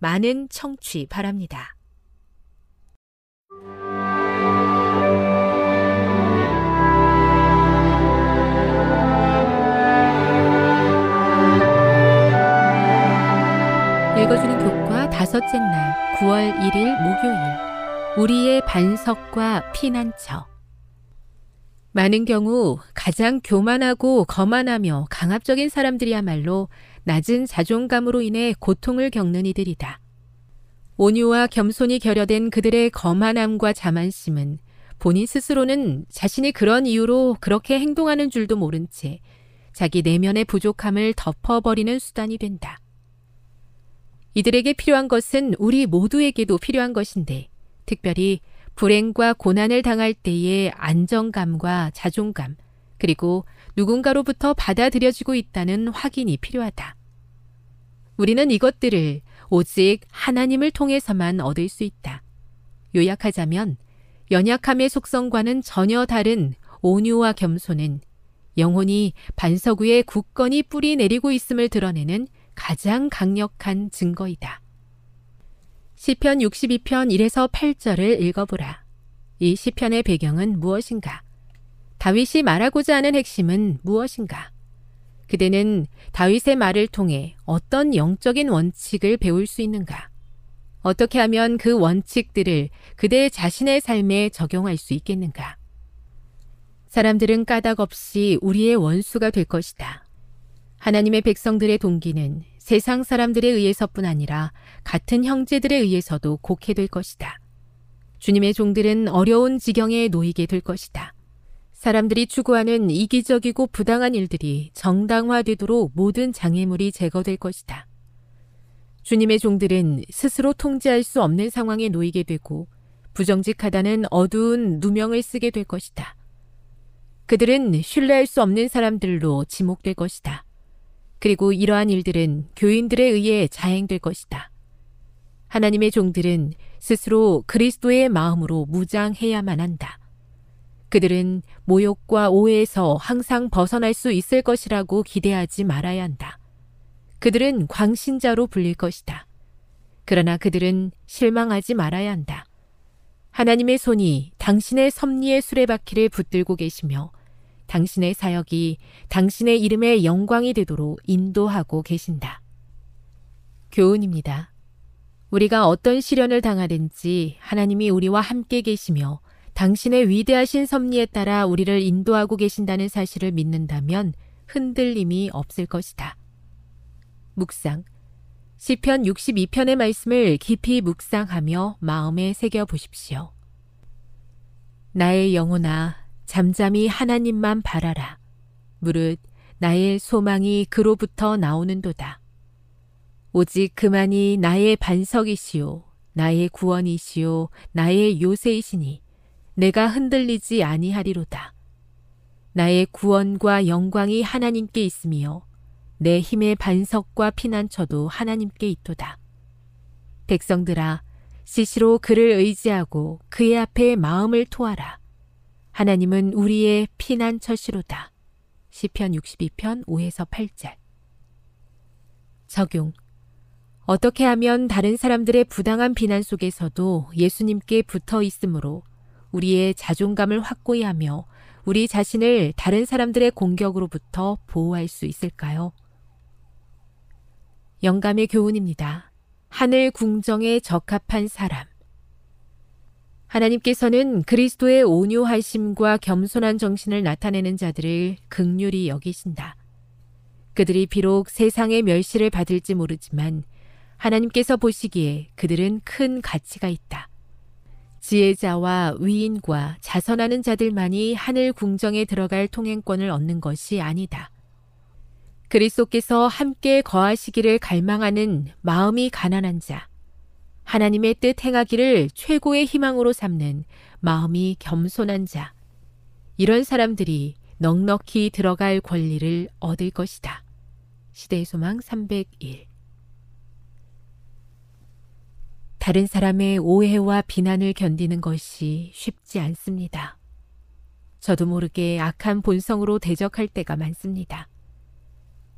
많은 청취 바랍니다. 읽어주는 교과 다섯째 날 9월 1일 목요일 우리의 반석과 피난처 많은 경우 가장 교만하고 거만하며 강압적인 사람들이야말로 낮은 자존감으로 인해 고통을 겪는 이들이다. 온유와 겸손이 결여된 그들의 거만함과 자만심은 본인 스스로는 자신이 그런 이유로 그렇게 행동하는 줄도 모른 채 자기 내면의 부족함을 덮어버리는 수단이 된다. 이들에게 필요한 것은 우리 모두에게도 필요한 것인데, 특별히 불행과 고난을 당할 때의 안정감과 자존감, 그리고 누군가로부터 받아들여지고 있다는 확인이 필요하다. 우리는 이것들을 오직 하나님을 통해서만 얻을 수 있다. 요약하자면 연약함의 속성과는 전혀 다른 온유와 겸손은 영혼이 반석 위에 굳건히 뿌리 내리고 있음을 드러내는 가장 강력한 증거이다. 시편 62편 1에서 8절을 읽어보라. 이 시편의 배경은 무엇인가? 다윗이 말하고자 하는 핵심은 무엇인가? 그대는 다윗의 말을 통해 어떤 영적인 원칙을 배울 수 있는가? 어떻게 하면 그 원칙들을 그대 자신의 삶에 적용할 수 있겠는가? 사람들은 까닭 없이 우리의 원수가 될 것이다. 하나님의 백성들의 동기는 세상 사람들에 의해서뿐 아니라 같은 형제들에 의해서도 곡해될 것이다. 주님의 종들은 어려운 지경에 놓이게 될 것이다. 사람들이 추구하는 이기적이고 부당한 일들이 정당화되도록 모든 장애물이 제거될 것이다. 주님의 종들은 스스로 통제할 수 없는 상황에 놓이게 되고 부정직하다는 어두운 누명을 쓰게 될 것이다. 그들은 신뢰할 수 없는 사람들로 지목될 것이다. 그리고 이러한 일들은 교인들에 의해 자행될 것이다. 하나님의 종들은 스스로 그리스도의 마음으로 무장해야만 한다. 그들은 모욕과 오해에서 항상 벗어날 수 있을 것이라고 기대하지 말아야 한다. 그들은 광신자로 불릴 것이다. 그러나 그들은 실망하지 말아야 한다. 하나님의 손이 당신의 섭리의 수레바퀴를 붙들고 계시며 당신의 사역이 당신의 이름의 영광이 되도록 인도하고 계신다. 교훈입니다. 우리가 어떤 시련을 당하든지 하나님이 우리와 함께 계시며 당신의 위대하신 섭리에 따라 우리를 인도하고 계신다는 사실을 믿는다면 흔들림이 없을 것이다. 묵상. 시편 62편의 말씀을 깊이 묵상하며 마음에 새겨 보십시오. 나의 영혼아 잠잠히 하나님만 바라라. 무릇 나의 소망이 그로부터 나오는도다. 오직 그만이 나의 반석이시요 나의 구원이시요 나의 요새이시니 내가 흔들리지 아니하리로다. 나의 구원과 영광이 하나님께 있으며 내 힘의 반석과 피난처도 하나님께 있도다. 백성들아 시시로 그를 의지하고 그의 앞에 마음을 토하라. 하나님은 우리의 피난처시로다. 시편 62편 5에서 8절. 적용. 어떻게 하면 다른 사람들의 부당한 비난 속에서도 예수님께 붙어 있으므로 우리의 자존감을 확고히 하며 우리 자신을 다른 사람들의 공격으로부터 보호할 수 있을까요? 영감의 교훈입니다. 하늘 궁정에 적합한 사람. 하나님께서는 그리스도의 온유하심과 겸손한 정신을 나타내는 자들을 극률이 여기신다. 그들이 비록 세상의 멸시를 받을지 모르지만 하나님께서 보시기에 그들은 큰 가치가 있다. 지혜자와 위인과 자선하는 자들만이 하늘 궁정에 들어갈 통행권을 얻는 것이 아니다. 그리스도께서 함께 거하시기를 갈망하는 마음이 가난한 자, 하나님의 뜻 행하기를 최고의 희망으로 삼는 마음이 겸손한 자, 이런 사람들이 넉넉히 들어갈 권리를 얻을 것이다. 시대의 소망 301 다른 사람의 오해와 비난을 견디는 것이 쉽지 않습니다. 저도 모르게 악한 본성으로 대적할 때가 많습니다.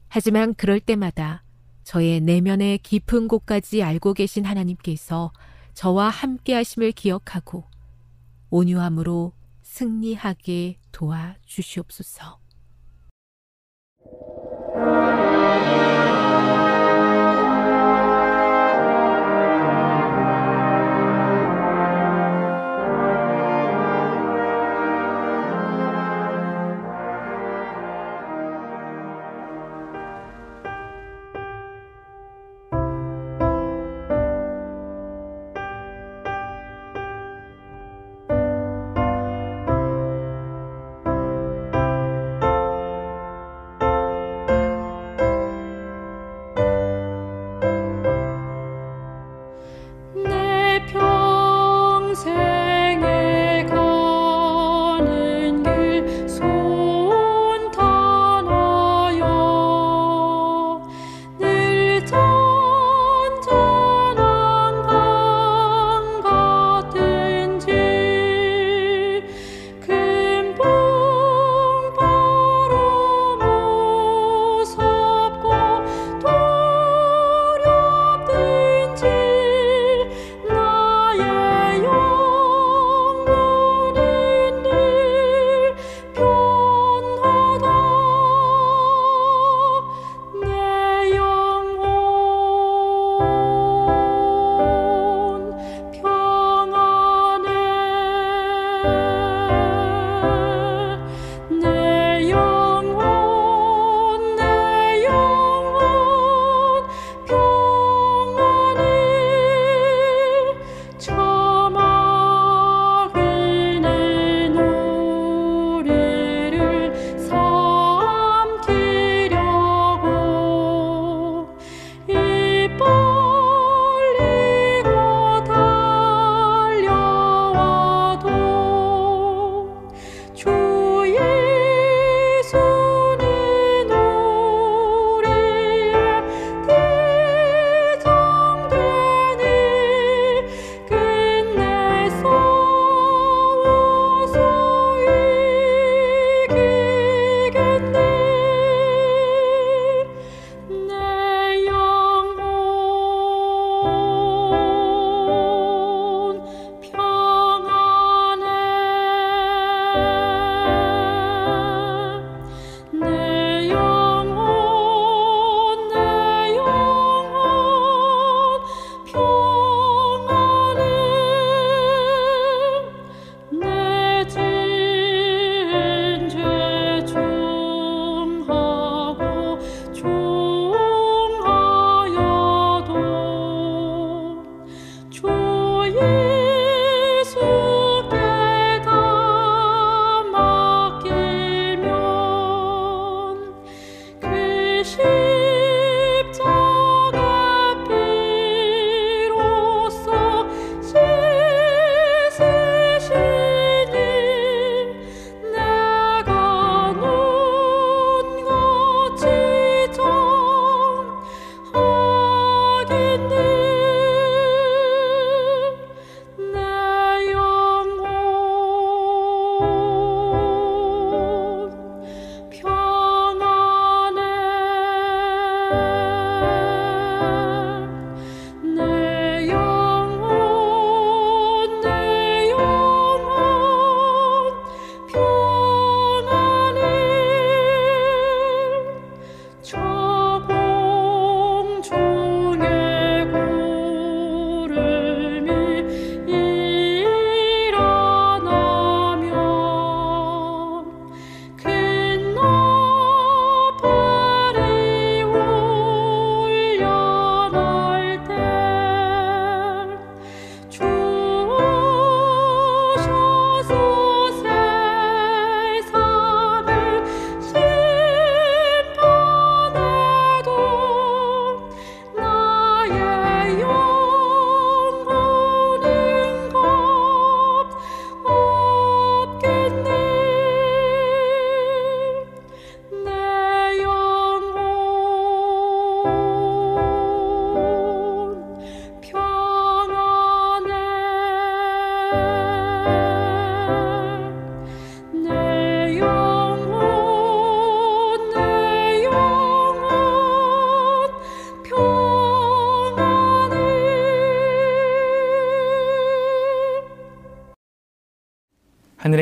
하지만 그럴 때마다 저의 내면의 깊은 곳까지 알고 계신 하나님께서 저와 함께 하심을 기억하고 온유함으로 승리하게 도와 주시옵소서.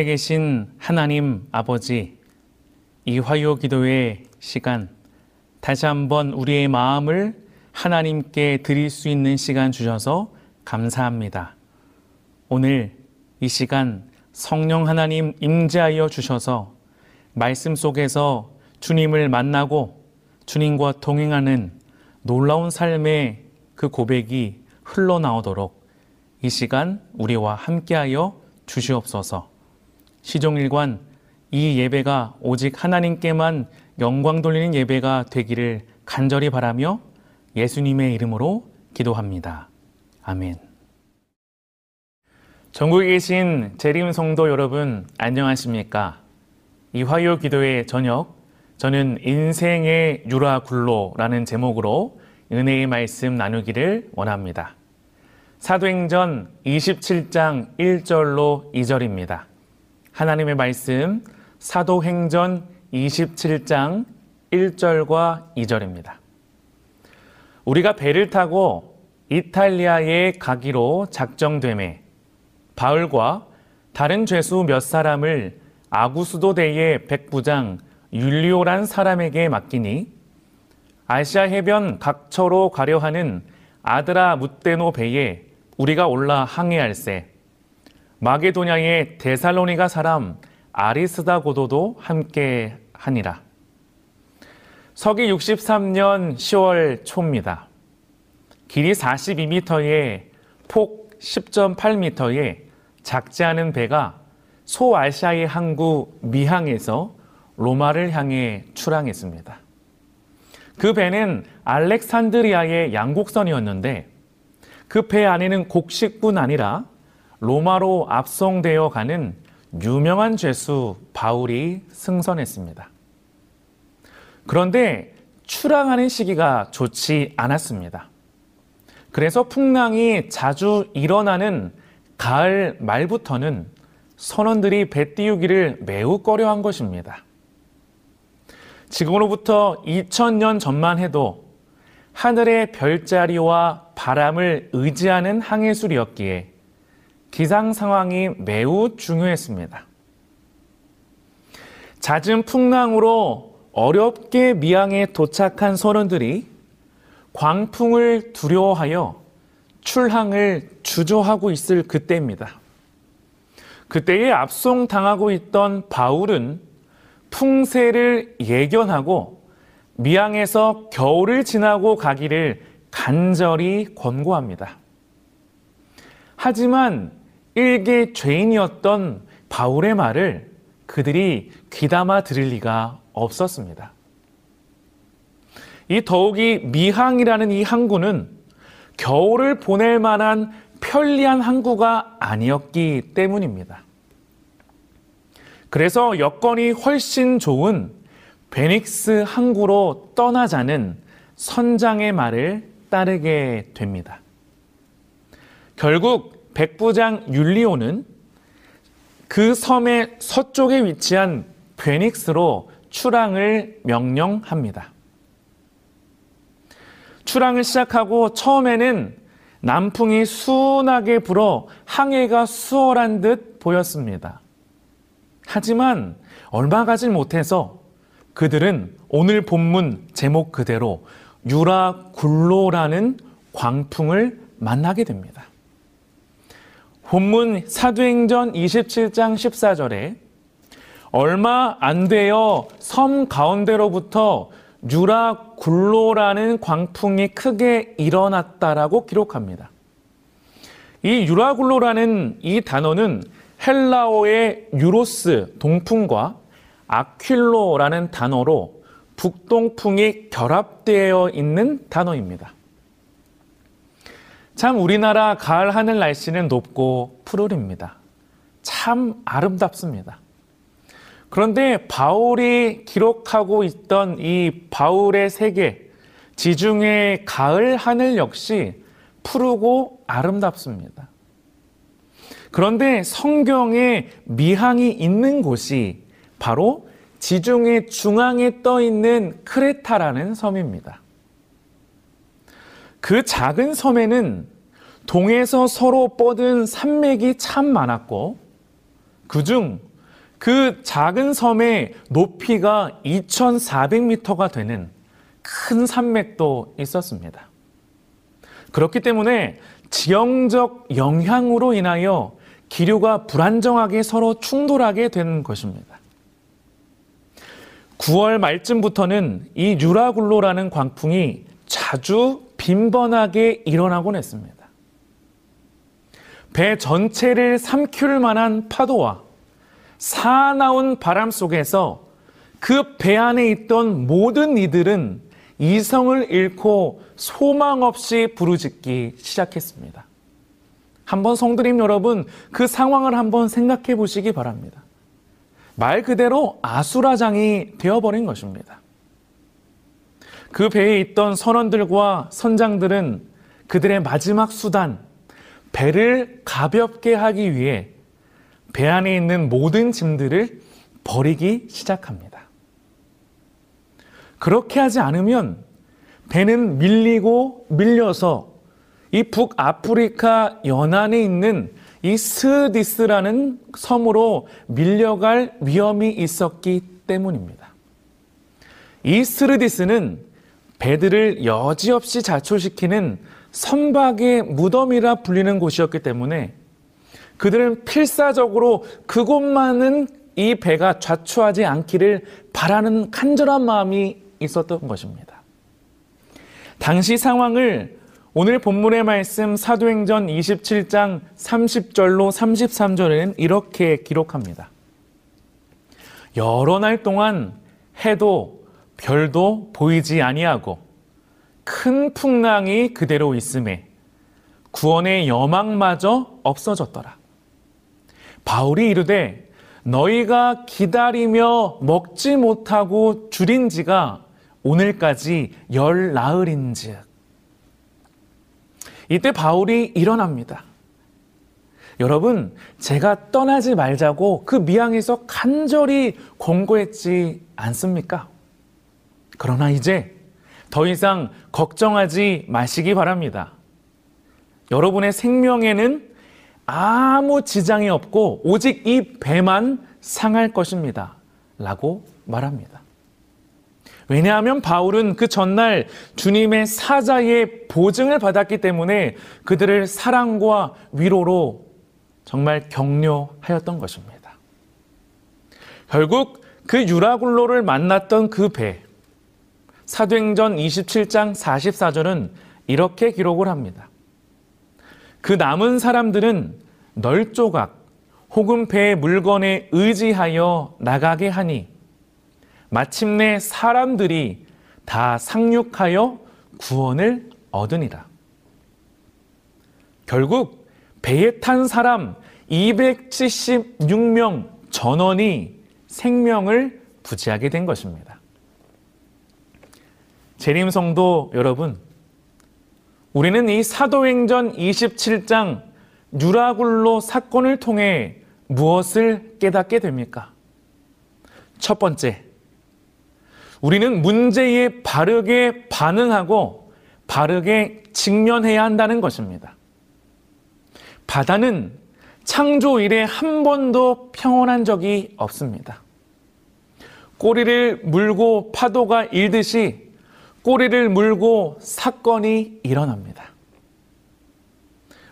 하늘에 계신 하나님 아버지, 이 화요 기도의 시간, 다시 한번 우리의 마음을 하나님께 드릴 수 있는 시간 주셔서 감사합니다. 오늘 이 시간 성령 하나님 임재하여 주셔서 말씀 속에서 주님을 만나고 주님과 동행하는 놀라운 삶의 그 고백이 흘러나오도록 이 시간 우리와 함께하여 주시옵소서. 시종일관 이 예배가 오직 하나님께만 영광 돌리는 예배가 되기를 간절히 바라며 예수님의 이름으로 기도합니다. 아멘. 전국에 계신 재림 성도 여러분 안녕하십니까? 이 화요 기도의 저녁 저는 인생의 유라 굴로라는 제목으로 은혜의 말씀 나누기를 원합니다. 사도행전 27장 1절로 2절입니다. 하나님의 말씀 사도행전 27장 1절과 2절입니다. 우리가 배를 타고 이탈리아에 가기로 작정됨에 바울과 다른 죄수 몇 사람을 아구수도대의 백부장 율리오란 사람에게 맡기니 아시아 해변 각처로 가려 하는 아드라 무테노 배에 우리가 올라 항해할세 마게도냐의 데살로니가 사람 아리스다 고도도 함께 하니라. 서기 63년 10월 초입니다. 길이 42m에 폭 10.8m에 작지 않은 배가 소아시아의 항구 미항에서 로마를 향해 출항했습니다. 그 배는 알렉산드리아의 양곡선이었는데 그 배 안에는 곡식뿐 아니라 로마로 압송되어 가는 유명한 죄수 바울이 승선했습니다. 그런데 출항하는 시기가 좋지 않았습니다. 그래서 풍랑이 자주 일어나는 가을 말부터는 선원들이 배 띄우기를 매우 꺼려한 것입니다. 지금으로부터 2000년 전만 해도 하늘의 별자리와 바람을 의지하는 항해술이었기에 기상 상황이 매우 중요했습니다. 잦은 풍랑으로 어렵게 미항에 도착한 선원들이 광풍을 두려워하여 출항을 주저하고 있을 그때입니다. 그때에 압송당하고 있던 바울은 풍세를 예견하고 미항에서 겨울을 지나고 가기를 간절히 권고합니다. 하지만 일개 죄인이었던 바울의 말을 그들이 귀담아 들을 리가 없었습니다. 이 더욱이 미항이라는 이 항구는 겨울을 보낼 만한 편리한 항구가 아니었기 때문입니다. 그래서 여건이 훨씬 좋은 베닉스 항구로 떠나자는 선장의 말을 따르게 됩니다. 결국 백부장 율리오는 그 섬의 서쪽에 위치한 베닉스로 출항을 명령합니다. 출항을 시작하고 처음에는 남풍이 순하게 불어 항해가 수월한 듯 보였습니다. 하지만 얼마 가지 못해서 그들은 오늘 본문 제목 그대로 유라 굴로라는 광풍을 만나게 됩니다. 본문 사도행전 27장 14절에 얼마 안 되어 섬 가운데로부터 유라 굴로라는 광풍이 크게 일어났다라고 기록합니다. 이 유라 굴로라는 이 단어는 헬라어의 유로스 동풍과 아퀼로라는 단어로 북동풍이 결합되어 있는 단어입니다. 참 우리나라 가을 하늘 날씨는 높고 푸르릅니다. 참 아름답습니다. 그런데 바울이 기록하고 있던 이 바울의 세계, 지중해 가을 하늘 역시 푸르고 아름답습니다. 그런데 성경에 미항이 있는 곳이 바로 지중해 중앙에 떠 있는 크레타라는 섬입니다. 그 작은 섬에는 동에서 서로 뻗은 산맥이 참 많았고 그중 그 작은 섬의 높이가 2,400m가 되는 큰 산맥도 있었습니다. 그렇기 때문에 지형적 영향으로 인하여 기류가 불안정하게 서로 충돌하게 된 것입니다. 9월 말쯤부터는 이 유라굴로라는 광풍이 자주 빈번하게 일어나곤 했습니다. 배 전체를 삼킬 만한 파도와 사나운 바람 속에서 그 배 안에 있던 모든 이들은 이성을 잃고 소망 없이 부르짖기 시작했습니다. 한번 성드림 여러분 그 상황을 한번 생각해 보시기 바랍니다. 말 그대로 아수라장이 되어버린 것입니다. 그 배에 있던 선원들과 선장들은 그들의 마지막 수단, 배를 가볍게 하기 위해 배 안에 있는 모든 짐들을 버리기 시작합니다. 그렇게 하지 않으면 배는 밀리고 밀려서 이 북아프리카 연안에 있는 이 스디스라는 섬으로 밀려갈 위험이 있었기 때문입니다. 이 스르디스는 배들을 여지없이 자초시키는 선박의 무덤이라 불리는 곳이었기 때문에 그들은 필사적으로 그곳만은 이 배가 좌초하지 않기를 바라는 간절한 마음이 있었던 것입니다. 당시 상황을 오늘 본문의 말씀 사도행전 27장 30절로 33절에는 이렇게 기록합니다. 여러 날 동안 해도 별도 보이지 아니하고 큰 풍랑이 그대로 있음에 구원의 여망마저 없어졌더라. 바울이 이르되 너희가 기다리며 먹지 못하고 줄인 지가 오늘까지 열 나흘인즉. 이때 바울이 일어납니다. 여러분, 제가 떠나지 말자고 그 미항에서 간절히 권고했지 않습니까? 그러나 이제 더 이상 걱정하지 마시기 바랍니다. 여러분의 생명에는 아무 지장이 없고 오직 이 배만 상할 것입니다. 라고 말합니다. 왜냐하면 바울은 그 전날 주님의 사자의 보증을 받았기 때문에 그들을 사랑과 위로로 정말 격려하였던 것입니다. 결국 그 유라굴로를 만났던 그 배, 사도행전 27장 44절은 이렇게 기록을 합니다. 그 남은 사람들은 널 조각 혹은 배의 물건에 의지하여 나가게 하니 마침내 사람들이 다 상륙하여 구원을 얻으니라. 결국 배에 탄 사람 276명 전원이 생명을 부지하게 된 것입니다. 재림성도 여러분, 우리는 이 사도행전 27장 유라굴로 사건을 통해 무엇을 깨닫게 됩니까? 첫 번째, 우리는 문제에 바르게 반응하고 바르게 직면해야 한다는 것입니다. 바다는 창조 이래 한 번도 평온한 적이 없습니다. 꼬리를 물고 파도가 일듯이 꼬리를 물고 사건이 일어납니다.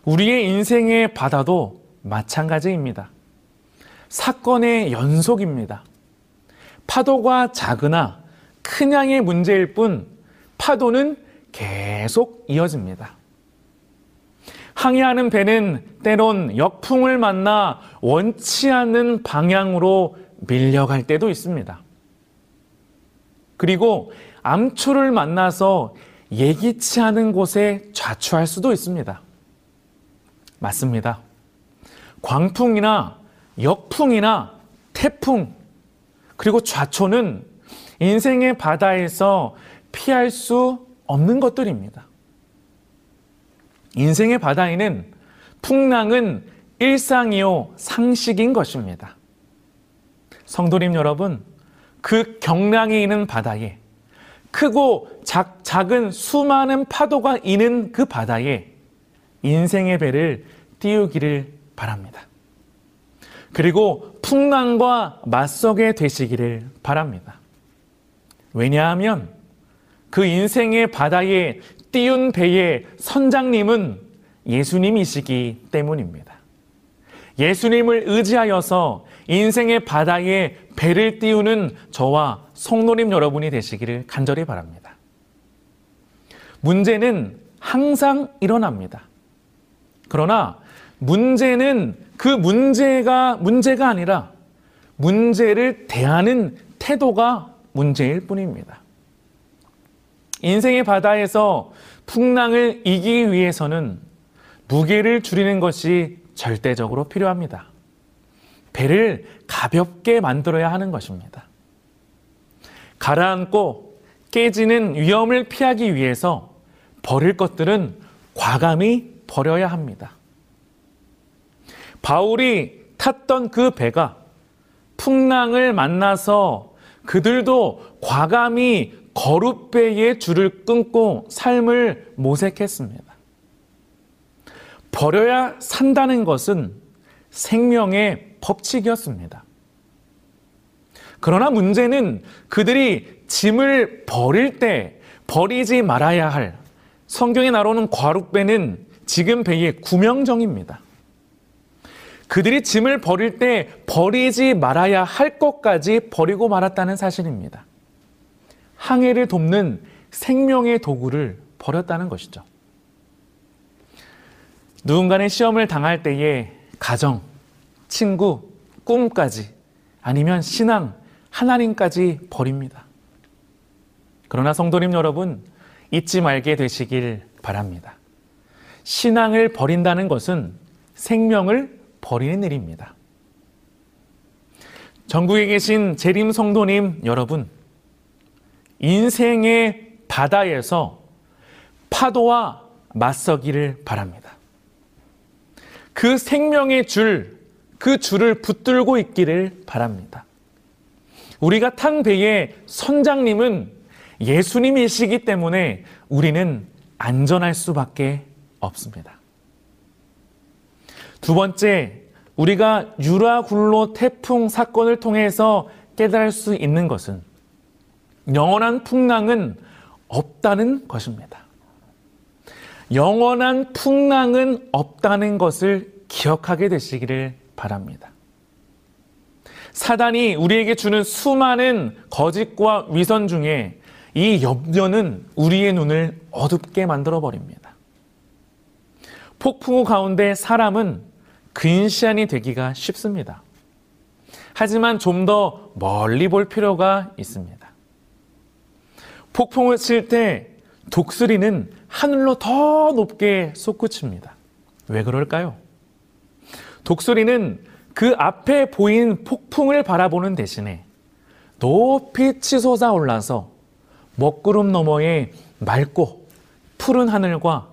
우리의 인생의 바다도 마찬가지입니다. 사건의 연속입니다. 파도가 작으나 큰 양의 문제일 뿐 파도는 계속 이어집니다. 항해하는 배는 때론 역풍을 만나 원치 않는 방향으로 밀려갈 때도 있습니다. 그리고 암초를 만나서 예기치 않은 곳에 좌초할 수도 있습니다. 맞습니다. 광풍이나 역풍이나 태풍, 그리고 좌초는 인생의 바다에서 피할 수 없는 것들입니다. 인생의 바다에는 풍랑은 일상이요, 상식인 것입니다. 성도님 여러분, 그 경랑이 있는 바다에 크고 작, 작은 수많은 파도가 있는 그 바다에 인생의 배를 띄우기를 바랍니다. 그리고 풍랑과 맞서게 되시기를 바랍니다. 왜냐하면 그 인생의 바다에 띄운 배의 선장님은 예수님이시기 때문입니다. 예수님을 의지하여서 인생의 바다에 배를 띄우는 저와 성도님 여러분이 되시기를 간절히 바랍니다. 문제는 항상 일어납니다. 그러나 문제는 그 문제가 문제가 아니라 문제를 대하는 태도가 문제일 뿐입니다. 인생의 바다에서 풍랑을 이기기 위해서는 무게를 줄이는 것이 절대적으로 필요합니다. 배를 가볍게 만들어야 하는 것입니다. 가라앉고 깨지는 위험을 피하기 위해서 버릴 것들은 과감히 버려야 합니다. 바울이 탔던 그 배가 풍랑을 만나서 그들도 과감히 거룻배의 줄을 끊고 삶을 모색했습니다. 버려야 산다는 것은 생명의 법칙이었습니다. 그러나 문제는 그들이 짐을 버릴 때 버리지 말아야 할 성경에 나오는 과룻배는 지금 배의 구명정입니다. 그들이 짐을 버릴 때 버리지 말아야 할 것까지 버리고 말았다는 사실입니다. 항해를 돕는 생명의 도구를 버렸다는 것이죠. 누군가는 시험을 당할 때에 가정, 친구, 꿈까지 아니면 신앙, 하나님까지 버립니다. 그러나 성도님 여러분, 잊지 말게 되시길 바랍니다. 신앙을 버린다는 것은 생명을 버리는 일입니다. 전국에 계신 재림 성도님 여러분, 인생의 바다에서 파도와 맞서기를 바랍니다. 그 생명의 줄, 그 줄을 붙들고 있기를 바랍니다. 우리가 탄 배의 선장님은 예수님이시기 때문에 우리는 안전할 수밖에 없습니다. 두 번째, 우리가 유라굴로 태풍 사건을 통해서 깨달을 수 있는 것은 영원한 풍랑은 없다는 것입니다. 영원한 풍랑은 없다는 것을 기억하게 되시기를 바랍니다. 사단이 우리에게 주는 수많은 거짓과 위선 중에 이 염려는 우리의 눈을 어둡게 만들어 버립니다. 폭풍우 가운데 사람은 근시안이 되기가 쉽습니다. 하지만 좀 더 멀리 볼 필요가 있습니다. 폭풍을 칠 때 독수리는 하늘로 더 높게 솟구칩니다. 왜 그럴까요? 독수리는 그 앞에 보인 폭풍을 바라보는 대신에 높이 치솟아 올라서 먹구름 너머에 맑고 푸른 하늘과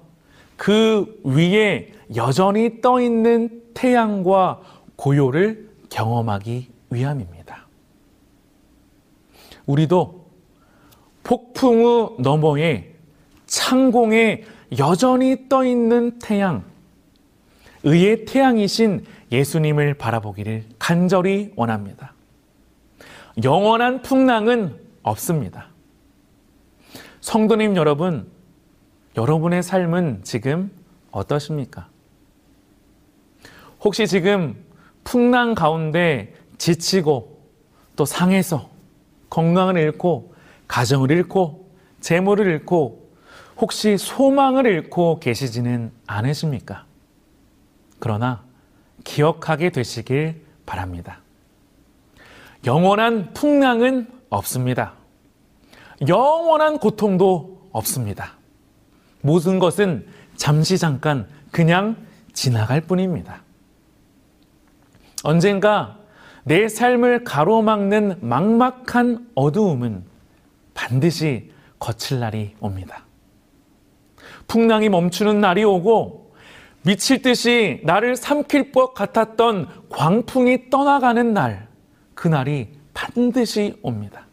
그 위에 여전히 떠 있는 태양과 고요를 경험하기 위함입니다. 우리도 폭풍우 너머에 창공에 여전히 떠 있는 태양, 의의 태양이신 예수님을 바라보기를 간절히 원합니다. 영원한 풍랑은 없습니다. 성도님 여러분, 여러분의 삶은 지금 어떠십니까? 혹시 지금 풍랑 가운데 지치고 또 상해서 건강을 잃고 가정을 잃고 재물을 잃고 혹시 소망을 잃고 계시지는 않으십니까? 그러나 기억하게 되시길 바랍니다. 영원한 풍랑은 없습니다. 영원한 고통도 없습니다. 모든 것은 잠시 잠깐 그냥 지나갈 뿐입니다. 언젠가 내 삶을 가로막는 막막한 어두움은 반드시 거칠 날이 옵니다. 풍랑이 멈추는 날이 오고 미칠 듯이 나를 삼킬 것 같았던 광풍이 떠나가는 날, 그 날이 반드시 옵니다.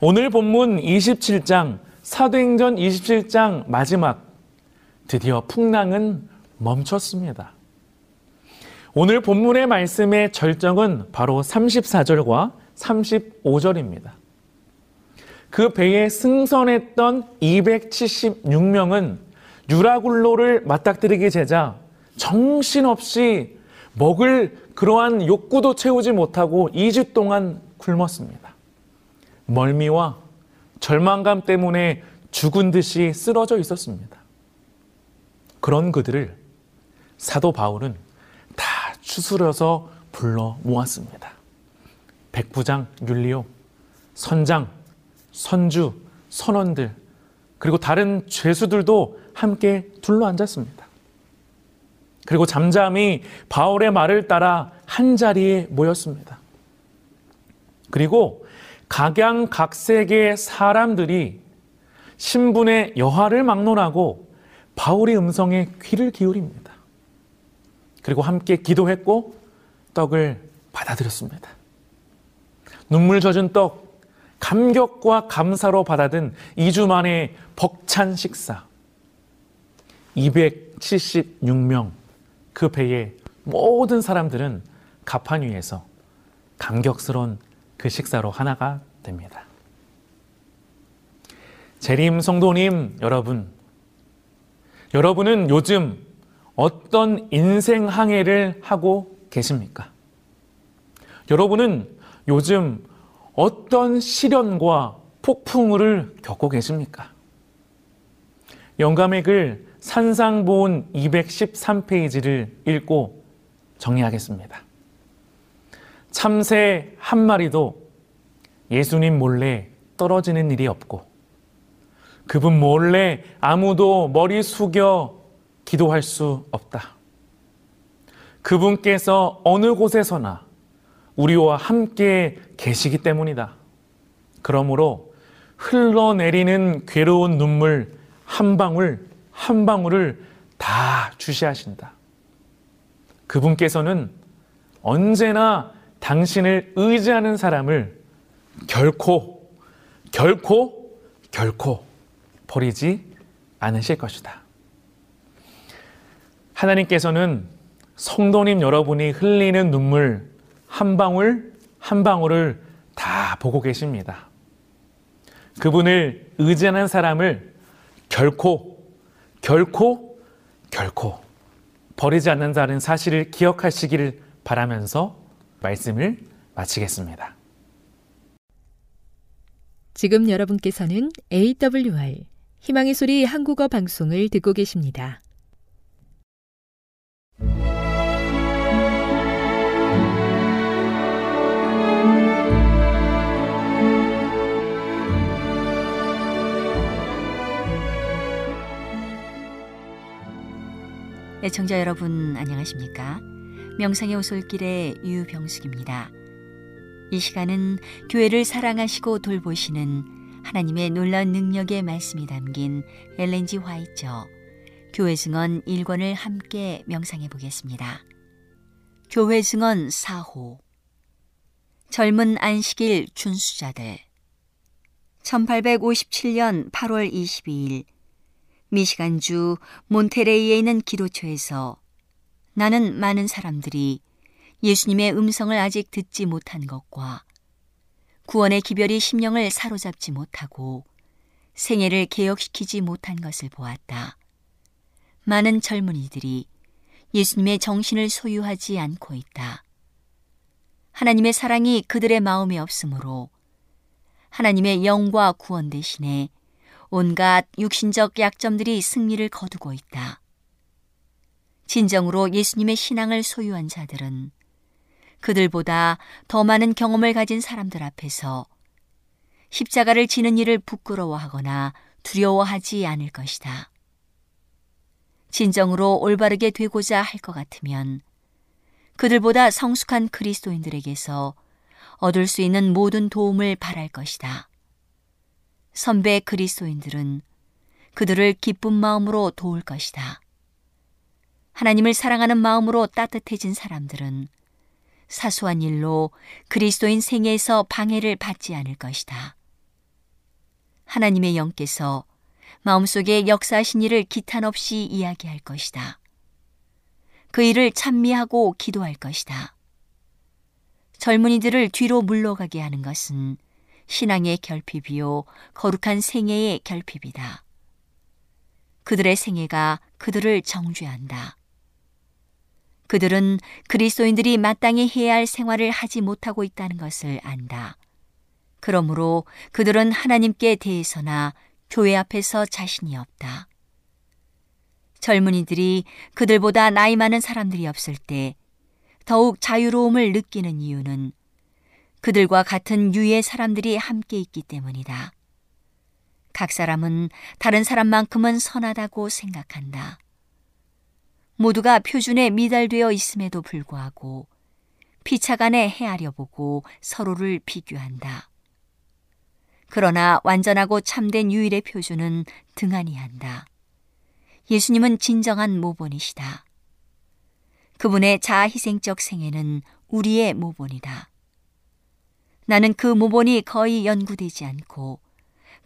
오늘 본문 27장, 사도행전 27장 마지막, 드디어 풍랑은 멈췄습니다. 오늘 본문의 말씀의 절정은 바로 34절과 35절입니다. 그 배에 승선했던 276명은 유라굴로를 맞닥뜨리기 제자 정신없이 먹을 그러한 욕구도 채우지 못하고 2주 동안 굶었습니다. 멀미와 절망감 때문에 죽은 듯이 쓰러져 있었습니다. 그런 그들을 사도 바울은 다 추스려서 불러 모았습니다. 백부장 율리오, 선장, 선주, 선원들, 그리고 다른 죄수들도 함께 둘러앉았습니다. 그리고 잠잠히 바울의 말을 따라 한 자리에 모였습니다. 그리고 각양각색의 사람들이 신분의 여하를 막론하고 바울의 음성에 귀를 기울입니다. 그리고 함께 기도했고 떡을 받아들였습니다. 눈물 젖은 떡, 감격과 감사로 받아든 2주 만에 벅찬 식사. 276명 그 배의 모든 사람들은 가판 위에서 감격스러운 그 식사로 하나가 됩니다. 재림 성도님 여러분, 여러분은 요즘 어떤 인생 항해를 하고 계십니까? 여러분은 요즘 어떤 시련과 폭풍우를 겪고 계십니까? 영감의 글 산상보온 213페이지를 읽고 정리하겠습니다. 참새 한 마리도 예수님 몰래 떨어지는 일이 없고 그분 몰래 아무도 머리 숙여 기도할 수 없다. 그분께서 어느 곳에서나 우리와 함께 계시기 때문이다. 그러므로 흘러내리는 괴로운 눈물 한 방울 한 방울을 다 주시하신다. 그분께서는 언제나 당신을 의지하는 사람을 결코, 결코, 결코 버리지 않으실 것이다. 하나님께서는 성도님 여러분이 흘리는 눈물 한 방울 한 방울을 다 보고 계십니다. 그분을 의지하는 사람을 결코, 결코, 결코 버리지 않는다는 사실을 기억하시기를 바라면서 말씀을 마치겠습니다. 지금 여러분께서는 AWR 희망의 소리 한국어 방송을 듣고 계십니다. 애청자 여러분 안녕하십니까? 명상의 오솔길의 유병숙입니다. 이 시간은 교회를 사랑하시고 돌보시는 하나님의 놀라운 능력의 말씀이 담긴 엘렌지 화이처 교회 증언 1권을 함께 명상해 보겠습니다. 교회 증언 4호 젊은 안식일 준수자들 1857년 8월 22일 미시간주 몬테레이에 있는 기도처에서 나는 많은 사람들이 예수님의 음성을 아직 듣지 못한 것과 구원의 기별이 심령을 사로잡지 못하고 생애를 개혁시키지 못한 것을 보았다. 많은 젊은이들이 예수님의 정신을 소유하지 않고 있다. 하나님의 사랑이 그들의 마음에 없으므로 하나님의 영과 구원 대신에 온갖 육신적 약점들이 승리를 거두고 있다. 진정으로 예수님의 신앙을 소유한 자들은 그들보다 더 많은 경험을 가진 사람들 앞에서 십자가를 지는 일을 부끄러워하거나 두려워하지 않을 것이다. 진정으로 올바르게 되고자 할 것 같으면 그들보다 성숙한 그리스도인들에게서 얻을 수 있는 모든 도움을 바랄 것이다. 선배 그리스도인들은 그들을 기쁜 마음으로 도울 것이다. 하나님을 사랑하는 마음으로 따뜻해진 사람들은 사소한 일로 그리스도인 생애에서 방해를 받지 않을 것이다. 하나님의 영께서 마음속에 역사하신 일을 기탄 없이 이야기할 것이다. 그 일을 찬미하고 기도할 것이다. 젊은이들을 뒤로 물러가게 하는 것은 신앙의 결핍이요 거룩한 생애의 결핍이다. 그들의 생애가 그들을 정죄한다. 그들은 그리스도인들이 마땅히 해야 할 생활을 하지 못하고 있다는 것을 안다. 그러므로 그들은 하나님께 대해서나 교회 앞에서 자신이 없다. 젊은이들이 그들보다 나이 많은 사람들이 없을 때 더욱 자유로움을 느끼는 이유는 그들과 같은 유의 사람들이 함께 있기 때문이다. 각 사람은 다른 사람만큼은 선하다고 생각한다. 모두가 표준에 미달되어 있음에도 불구하고 피차간에 헤아려 보고 서로를 비교한다. 그러나 완전하고 참된 유일의 표준은 등한히 한다. 예수님은 진정한 모본이시다. 그분의 자아 희생적 생애는 우리의 모본이다. 나는 그 모본이 거의 연구되지 않고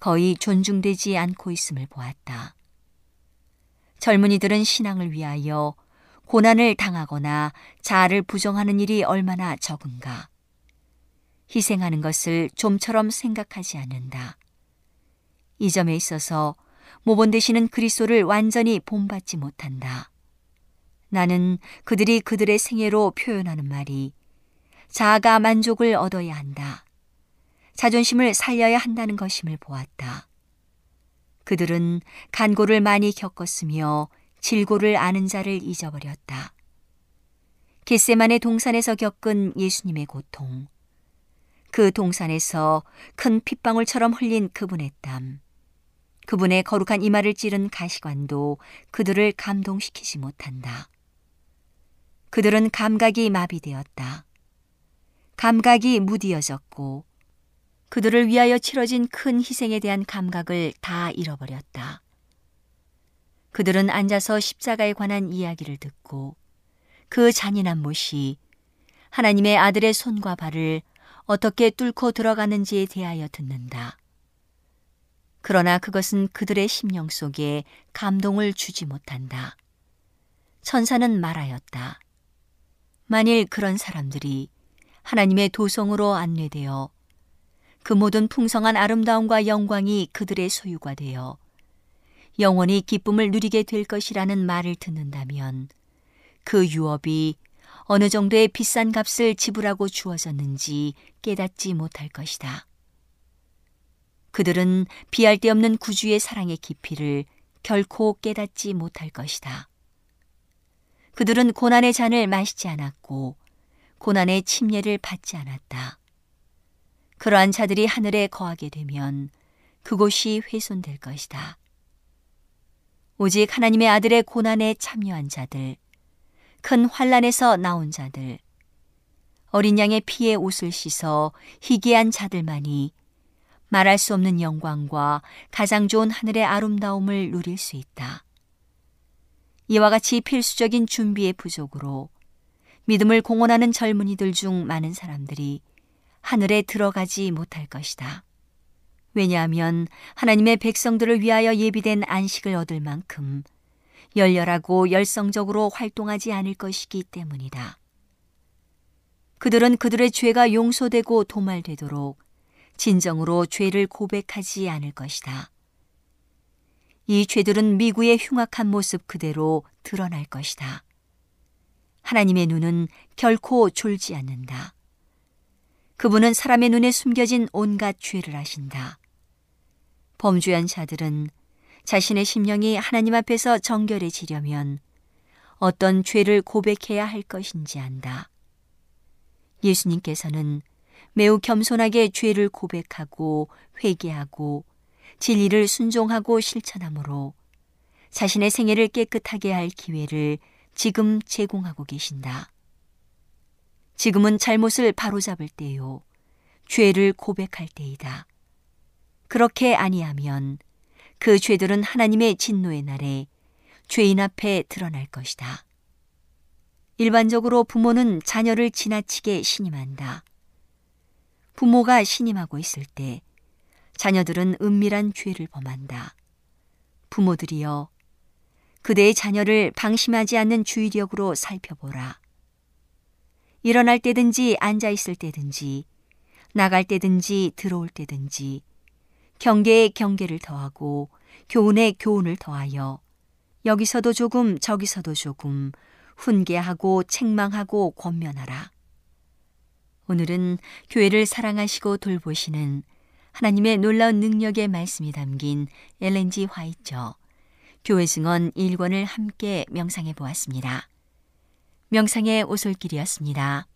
거의 존중되지 않고 있음을 보았다. 젊은이들은 신앙을 위하여 고난을 당하거나 자아를 부정하는 일이 얼마나 적은가. 희생하는 것을 좀처럼 생각하지 않는다. 이 점에 있어서 모본 되시는 그리스도를 완전히 본받지 못한다. 나는 그들이 그들의 생애로 표현하는 말이 자아가 만족을 얻어야 한다. 자존심을 살려야 한다는 것임을 보았다. 그들은 간고를 많이 겪었으며 질고를 아는 자를 잊어버렸다. 겟세만의 동산에서 겪은 예수님의 고통, 그 동산에서 큰 핏방울처럼 흘린 그분의 땀, 그분의 거룩한 이마를 찌른 가시관도 그들을 감동시키지 못한다. 그들은 감각이 마비되었다. 감각이 무디어졌고 그들을 위하여 치러진 큰 희생에 대한 감각을 다 잃어버렸다. 그들은 앉아서 십자가에 관한 이야기를 듣고 그 잔인한 못이 하나님의 아들의 손과 발을 어떻게 뚫고 들어가는지에 대하여 듣는다. 그러나 그것은 그들의 심령 속에 감동을 주지 못한다. 천사는 말하였다. 만일 그런 사람들이 하나님의 도성으로 안내되어 그 모든 풍성한 아름다움과 영광이 그들의 소유가 되어 영원히 기쁨을 누리게 될 것이라는 말을 듣는다면 그 유업이 어느 정도의 비싼 값을 지불하고 주어졌는지 깨닫지 못할 것이다. 그들은 비할 데 없는 구주의 사랑의 깊이를 결코 깨닫지 못할 것이다. 그들은 고난의 잔을 마시지 않았고 고난의 침례를 받지 않았다. 그러한 자들이 하늘에 거하게 되면 그곳이 훼손될 것이다. 오직 하나님의 아들의 고난에 참여한 자들, 큰 환란에서 나온 자들, 어린 양의 피에 옷을 씻어 희귀한 자들만이 말할 수 없는 영광과 가장 좋은 하늘의 아름다움을 누릴 수 있다. 이와 같이 필수적인 준비의 부족으로 믿음을 공언하는 젊은이들 중 많은 사람들이 하늘에 들어가지 못할 것이다. 왜냐하면 하나님의 백성들을 위하여 예비된 안식을 얻을 만큼 열렬하고 열성적으로 활동하지 않을 것이기 때문이다. 그들은 그들의 죄가 용서되고 도말되도록 진정으로 죄를 고백하지 않을 것이다. 이 죄들은 미구의 흉악한 모습 그대로 드러날 것이다. 하나님의 눈은 결코 졸지 않는다. 그분은 사람의 눈에 숨겨진 온갖 죄를 아신다. 범죄한 자들은 자신의 심령이 하나님 앞에서 정결해지려면 어떤 죄를 고백해야 할 것인지 안다. 예수님께서는 매우 겸손하게 죄를 고백하고 회개하고 진리를 순종하고 실천함으로 자신의 생애를 깨끗하게 할 기회를 지금 제공하고 계신다. 지금은 잘못을 바로잡을 때요. 죄를 고백할 때이다. 그렇게 아니하면 그 죄들은 하나님의 진노의 날에 죄인 앞에 드러날 것이다. 일반적으로 부모는 자녀를 지나치게 신임한다. 부모가 신임하고 있을 때 자녀들은 은밀한 죄를 범한다. 부모들이여 그대의 자녀를 방심하지 않는 주의력으로 살펴보라. 일어날 때든지 앉아 있을 때든지 나갈 때든지 들어올 때든지 경계에 경계를 더하고 교훈에 교훈을 더하여 여기서도 조금 저기서도 조금 훈계하고 책망하고 권면하라. 오늘은 교회를 사랑하시고 돌보시는 하나님의 놀라운 능력의 말씀이 담긴 엘렌지 화이처 교회 증언 1권을 함께 명상해 보았습니다. 명상의 오솔길이었습니다.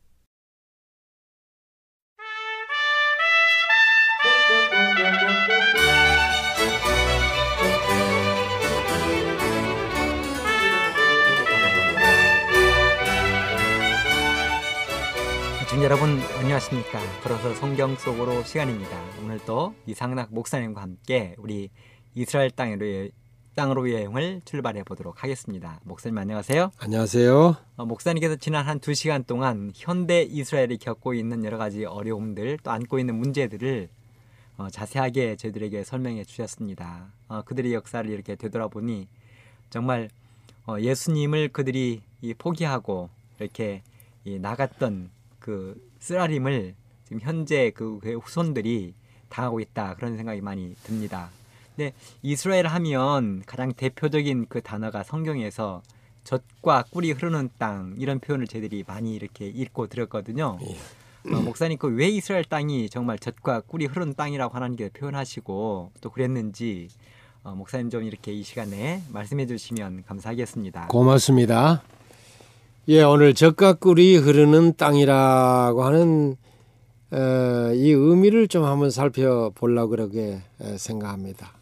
여러분 안녕하십니까 걸어서 성경 속으로 시간입니다 오늘 또 이상락 목사님과 함께 우리 이스라엘 땅으로, 땅으로 여행을 출발해 보도록 하겠습니다 목사님 안녕하세요 안녕하세요. 어, 목사님께서 지난 한 두 시간 동안 현대 이스라엘이 겪고 있는 여러 가지 어려움들 또 안고 있는 문제들을 어, 자세하게 저희들에게 설명해 주셨습니다 어, 그들의 역사를 이렇게 되돌아보니 정말 어, 예수님을 그들이 이 포기하고 이렇게 이 나갔던 그 쓰라림을 지금 현재 그 후손들이 당하고 있다 그런 생각이 많이 듭니다. 근데 이스라엘 하면 가장 대표적인 그 단어가 성경에서 젖과 꿀이 흐르는 땅 이런 표현을 저희들이 많이 이렇게 읽고 들었거든요. 예. 어, 목사님 그 왜 이스라엘 땅이 정말 젖과 꿀이 흐르는 땅이라고 하나님께 표현하시고 또 그랬는지 어, 목사님 좀 이렇게 이 시간에 말씀해 주시면 감사하겠습니다. 고맙습니다. 예, 오늘 젖과 꿀이 흐르는 땅이라고 하는 어, 이 의미를 좀 한번 살펴보려고 그렇게 에, 생각합니다.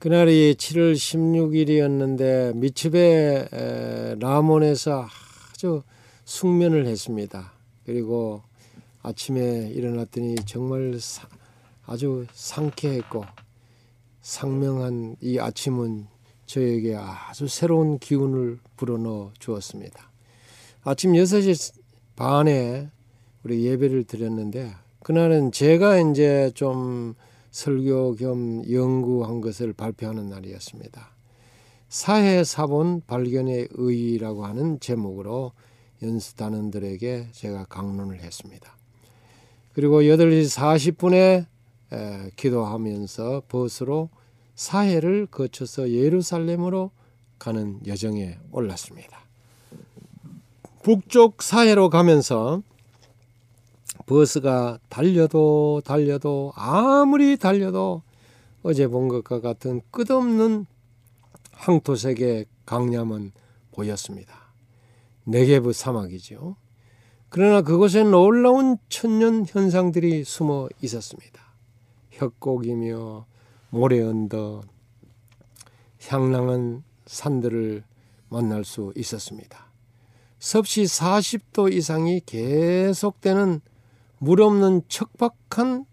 그날이 7월 16일이었는데 미츠베 에, 라몬에서 아주 숙면을 했습니다. 그리고 아침에 일어났더니 정말 사- 아주 상쾌했고 상명한 이 아침은 저에게 아주 새로운 기운을 불어넣어 주었습니다. 아침 6시 반에 우리 예배를 드렸는데 그날은 제가 이제 좀 설교 겸 연구한 것을 발표하는 날이었습니다. 사회 사본 발견의 의의라고 하는 제목으로 연수단원들에게 제가 강론을 했습니다. 그리고 8시 40분에 에, 기도하면서 버스로 사해를 거쳐서 예루살렘으로 가는 여정에 올랐습니다. 북쪽 사해로 가면서 버스가 달려도 달려도 아무리 달려도 어제 본 것과 같은 끝없는 황토색의 강ям은 보였습니다. 네게브 사막이죠. 그러나 그곳에 놀라운 천년 현상들이 숨어 있었습니다. 협곡이며 모래 언덕, 향랑한 산들을 만날 수 있었습니다. 섭씨 40도 이상이 계속되는 물 없는 척박한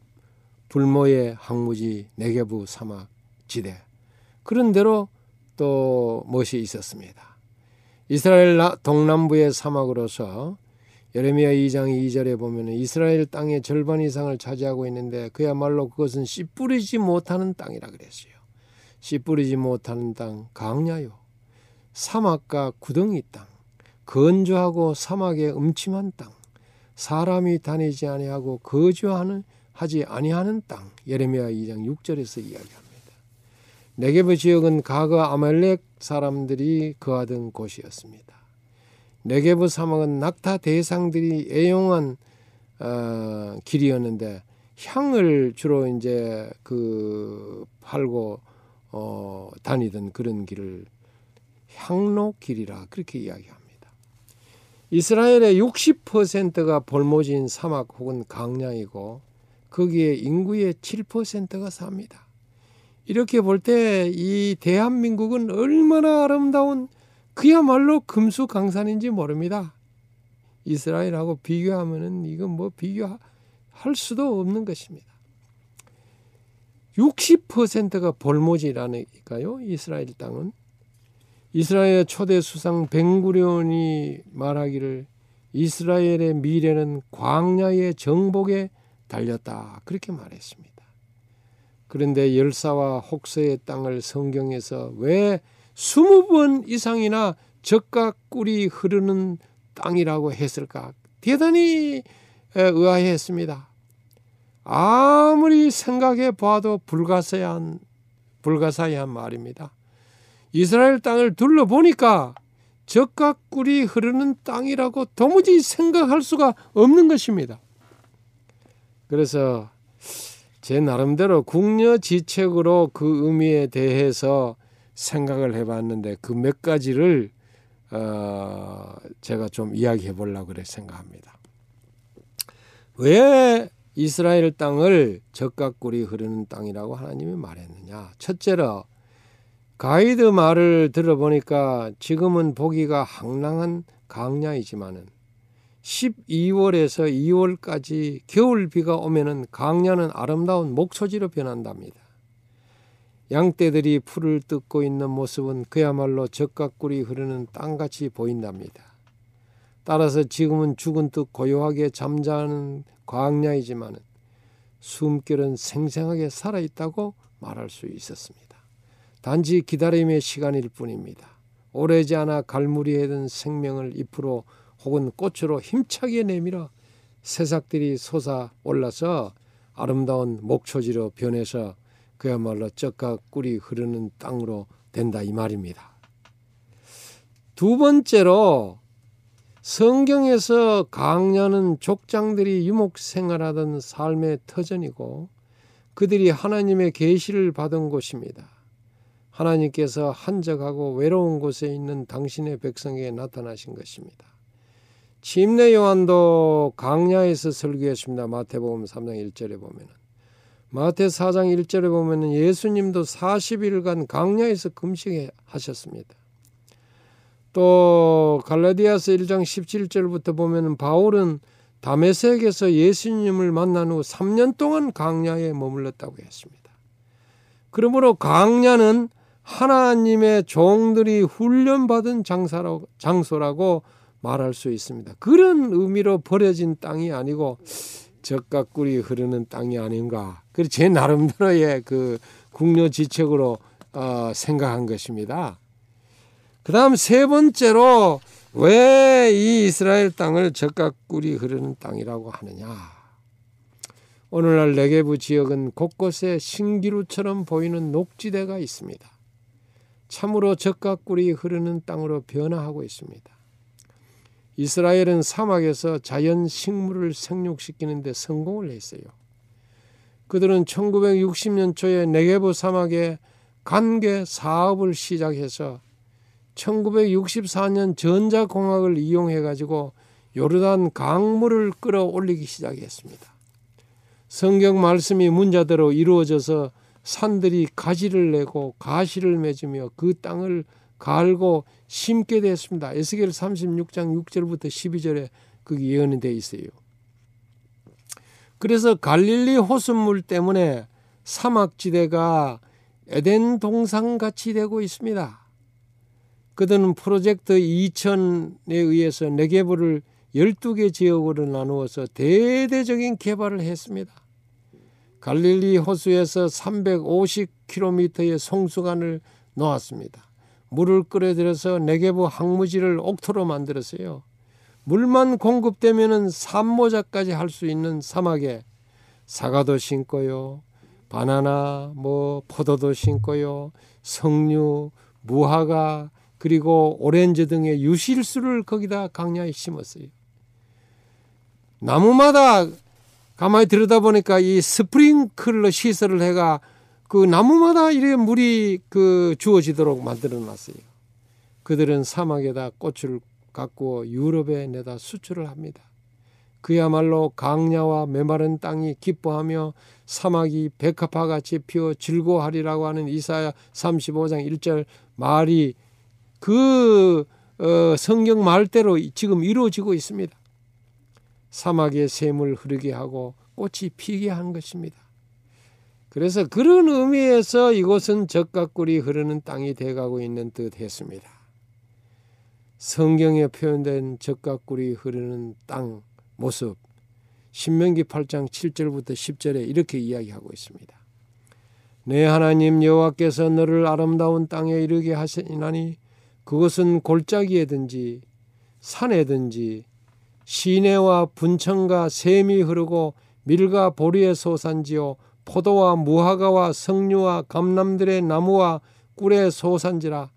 불모의 항무지 네게부 사막 지대 그런 대로 또 멋이 있었습니다. 이스라엘 나- 동남부의 사막으로서 예레미야 2장 2절에 보면 이스라엘 땅의 절반 이상을 차지하고 있는데 그야말로 그것은 씨 뿌리지 못하는 땅이라 그랬어요. 씨 뿌리지 못하는 땅 강야요. 사막과 구덩이 땅. 건조하고 사막의 음침한 땅. 사람이 다니지 아니하고 거주하는 하지 아니하는 땅. 예레미야 2장 6절에서 이야기합니다. 네게브 지역은 과거 아말렉 사람들이 거하던 곳이었습니다. 네게브 사막은 낙타 대상들이 애용한 어, 길이었는데 향을 주로 이제 그 팔고 어, 다니던 그런 길을 향로 길이라 그렇게 이야기합니다. 이스라엘의 60%가 볼모진 사막 혹은 강량이고 거기에 인구의 7%가 삽니다. 이렇게 볼 때 이 대한민국은 얼마나 아름다운 그야말로 금수 강산인지 모릅니다. 이스라엘하고 비교하면은 이건 뭐 비교할 수도 없는 것입니다. 60%가 볼모지라니까요. 이스라엘 땅은 이스라엘 초대 수상 벵구리온이 말하기를 이스라엘의 미래는 광야의 정복에 달렸다 그렇게 말했습니다. 그런데 열사와 혹서의 땅을 성경에서 왜 20번 이상이나 적과 꿀이 흐르는 땅이라고 했을까? 대단히 의아했습니다. 아무리 생각해 봐도 불가사의한 불가사의한 말입니다. 이스라엘 땅을 둘러보니까 적과 꿀이 흐르는 땅이라고 도무지 생각할 수가 없는 것입니다. 그래서 제 나름대로 국려지책으로 그 의미에 대해서 생각을 해봤는데 그 몇 가지를 어 제가 좀 이야기해 보려고 그래 생각합니다. 왜 이스라엘 땅을 적과 꿀이 흐르는 땅이라고 하나님이 말했느냐? 첫째로 가이드 말을 들어보니까 지금은 보기가 황량한 강야이지만은 12월에서 2월까지 겨울 비가 오면은 강야는 아름다운 목초지로 변한답니다. 양떼들이 풀을 뜯고 있는 모습은 그야말로 적과 꿀이 흐르는 땅같이 보인답니다. 따라서 지금은 죽은 듯 고요하게 잠자는 광야이지만은 숨결은 생생하게 살아있다고 말할 수 있었습니다. 단지 기다림의 시간일 뿐입니다. 오래지 않아 갈무리에 든 생명을 잎으로 혹은 꽃으로 힘차게 내밀어 새싹들이 솟아 올라서 아름다운 목초지로 변해서 그야말로 쩍과 꿀이 흐르는 땅으로 된다 이 말입니다. 두 번째로 성경에서 강야는 족장들이 유목 생활하던 삶의 터전이고 그들이 하나님의 계시를 받은 곳입니다. 하나님께서 한적하고 외로운 곳에 있는 당신의 백성에게 나타나신 것입니다. 침례 요한도 강야에서 설교했습니다. 마태복음 3장 1절에 보면은 마태 4장 1절에 보면은 예수님도 40일간 강야에서 금식하셨습니다. 또 갈라디아서 1장 17절부터 보면은 바울은 다메섹에서 예수님을 만난 후 3년 동안 강야에 머물렀다고 했습니다. 그러므로 강야는 하나님의 종들이 훈련받은 장사라고, 장소라고 말할 수 있습니다. 그런 의미로 버려진 땅이 아니고 적과 꿀이 흐르는 땅이 아닌가. 그리고 제 나름대로의 그 국려지책으로 어, 생각한 것입니다. 그 다음 세 번째로 왜 이 이스라엘 땅을 적과 꿀이 흐르는 땅이라고 하느냐. 오늘날 네게부 지역은 곳곳에 신기루처럼 보이는 녹지대가 있습니다. 참으로 적과 꿀이 흐르는 땅으로 변화하고 있습니다. 이스라엘은 사막에서 자연 식물을 생육시키는 데 성공을 했어요. 그들은 1960년 초에 네게부 사막에 관계 사업을 시작해서 1964년 전자공학을 이용해 가지고 요르단 강물을 끌어올리기 시작했습니다. 성경 말씀이 문자대로 이루어져서 산들이 가지를 내고 가시를 맺으며 그 땅을 갈고 심게 됐습니다. 에스겔 36장 6절부터 12절에 그 예언이 되어 있어요. 그래서 갈릴리 호수물 때문에 사막지대가 에덴 동상 같이 되고 있습니다. 그들은 프로젝트 2000에 의해서 네개부를 12개 지역으로 나누어서 대대적인 개발을 했습니다. 갈릴리 호수에서 350km의 송수관을 놓았습니다. 물을 끓여들여서 네게부 항무지를 옥토로 만들었어요. 물만 공급되면 산모자까지 할 수 있는 사막에 사과도 심고요. 바나나, 뭐 포도도 심고요. 석류, 무화과 그리고 오렌지 등의 유실수를 거기다 강야에 심었어요. 나무마다 가만히 들여다보니까 이 스프링클러 시설을 해가 그 나무마다 이렇게 물이 그 주어지도록 만들어 놨어요. 그들은 사막에다 꽃을 갖고 유럽에 내다 수출을 합니다. 그야말로 강야와 메마른 땅이 기뻐하며 사막이 백합화 같이 피어 즐거워하리라고 하는 이사야 35장 1절 말이 그 어, 성경 말대로 지금 이루어지고 있습니다. 사막에 샘을 흐르게 하고 꽃이 피게 한 것입니다. 그래서 그런 의미에서 이곳은 적과 꿀이 흐르는 땅이 돼가고 있는 듯 했습니다. 성경에 표현된 적과 꿀이 흐르는 땅 모습 신명기 8장 7절부터 10절에 이렇게 이야기하고 있습니다. 내 하나님 여호와께서 너를 아름다운 땅에 이르게 하시나니 그것은 골짜기에든지 산에든지 시내와 분천과 샘이 흐르고 밀과 보리의 소산지요 포도와 무화과와 석류와 감람들의 나무와 꿀의 소산지라.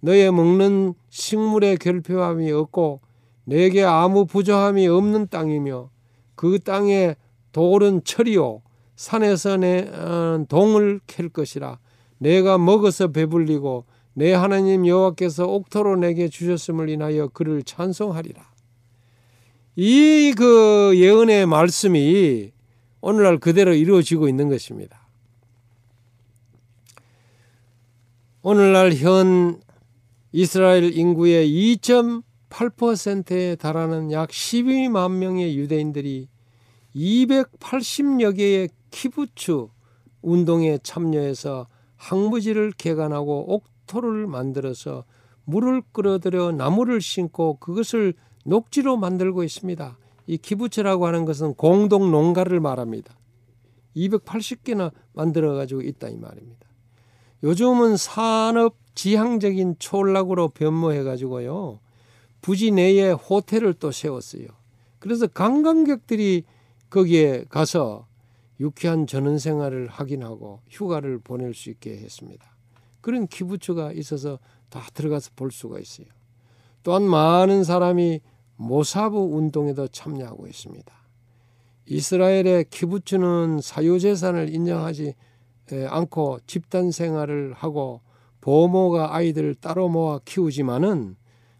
너의 먹는 식물의 결핍함이 없고 내게 아무 부조함이 없는 땅이며 그 땅에 돌은 철이요. 산에서 내 어, 동을 캘 것이라. 내가 먹어서 배불리고 내 하나님 여호와께서 옥토로 내게 주셨음을 인하여 그를 찬송하리라. 이 그 예언의 말씀이 오늘날 그대로 이루어지고 있는 것입니다. 오늘날 현 이스라엘 인구의 2.8%에 달하는 약 12만 명의 유대인들이 280여 개의 키부츠 운동에 참여해서 항무지를 개간하고 옥토를 만들어서 물을 끌어들여 나무를 심고 그것을 녹지로 만들고 있습니다. 이 키부츠라고 하는 것은 공동 농가를 말합니다. 280개나 만들어 가지고 있다 이 말입니다. 요즘은 산업 지향적인 촌락으로 변모해 가지고요. 부지 내에 호텔을 또 세웠어요. 그래서 관광객들이 거기에 가서 유쾌한 전원 생활을 확인하고 휴가를 보낼 수 있게 했습니다. 그런 키부츠가 있어서 다 들어가서 볼 수가 있어요. 또한 많은 사람이 모사부 운동에도 참여하고 있습니다. 이스라엘의 키부츠는 사유재산을 인정하지 않고 집단 생활을 하고 보모가 아이들을 따로 모아 키우지만은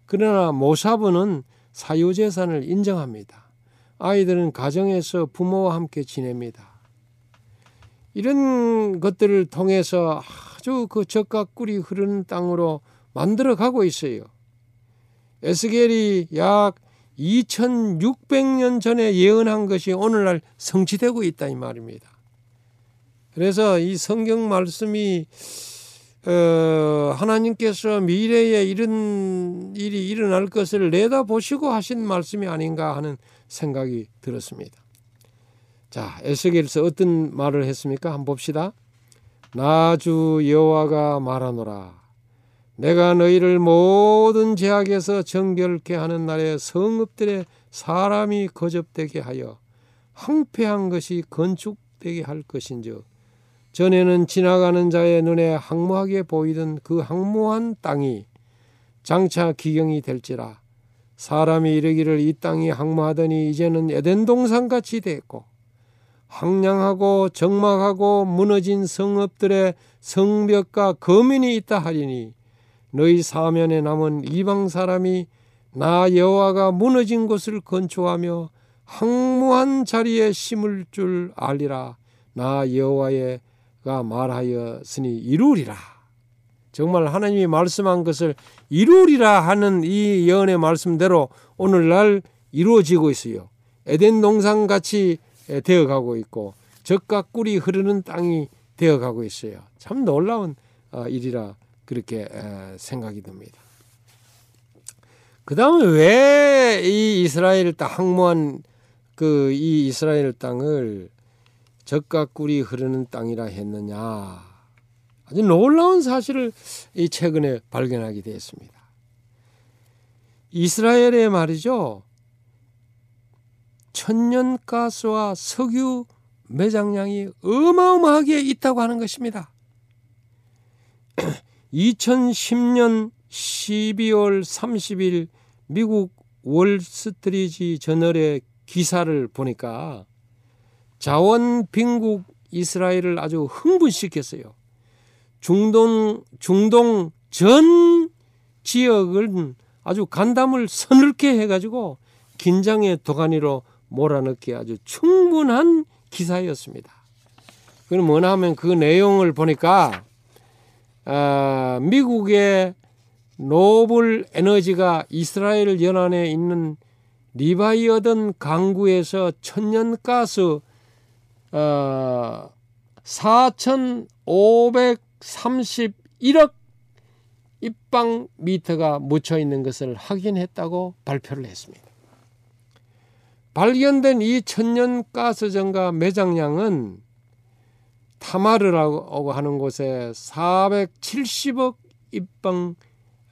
그러나 모사부는 사유재산을 인정합니다. 아이들은 가정에서 부모와 함께 지냅니다. 이런 것들을 통해서 아주 그 적과 꿀이 흐르는 땅으로 만들어 가고 있어요. 에스겔이 약 2600년 전에 예언한 것이 오늘날 성취되고 있다 이 말입니다. 그래서 이 성경 말씀이 어, 하나님께서 미래에 이런 일이 일어날 것을 내다보시고 하신 말씀이 아닌가 하는 생각이 들었습니다. 자, 에스겔서 어떤 말을 했습니까? 한번 봅시다. 나주 여호와가 말하노라. 내가 너희를 모든 제약에서 정결케 하는 날에 성읍들의 사람이 거접되게 하여 황폐한 것이 건축되게 할 것인즉 전에는 지나가는 자의 눈에 항무하게 보이던 그 항무한 땅이 장차 기경이 될지라 사람이 이르기를 이 땅이 항무하더니 이제는 에덴 동산 같이 됐고 황량하고 적막하고 무너진 성읍들의 성벽과 거민이 있다 하리니 너희 사면에 남은 이방 사람이 나 여호와가 무너진 곳을 건축하며 항무한 자리에 심을 줄 알리라 나 여호와가 말하였으니 이루리라 정말 하나님이 말씀한 것을 이루리라 하는 이 예언의 말씀대로 오늘날 이루어지고 있어요. 에덴 동산 같이 되어가고 있고 적과 꿀이 흐르는 땅이 되어가고 있어요. 참 놀라운 어, 일이라 그렇게 생각이 듭니다. 그 다음에 왜 이 이스라엘 땅 항모한 그 이 이스라엘 땅을 적과 꿀이 흐르는 땅이라 했느냐 아주 놀라운 사실을 이 최근에 발견하게 되었습니다. 이스라엘의 말이죠. 천연가스와 석유 매장량이 어마어마하게 있다고 하는 것입니다. 2010년 12월 30일 미국 월스트리지 저널의 기사를 보니까 자원 빈국 이스라엘을 아주 흥분시켰어요. 중동 중동 전 지역은 아주 간담을 서늘게 해가지고 긴장의 도가니로 몰아넣기 아주 충분한 기사였습니다. 그럼 뭐냐 하면 그 내용을 보니까 아, 미국의 노블 에너지가 이스라엘 연안에 있는 리바이어든 강구에서 천연가스 어, 4,531억 입방 미터가 묻혀 있는 것을 확인했다고 발표를 했습니다. 발견된 이 천연가스전과 매장량은 타마르라고 하는 곳에 470억 입방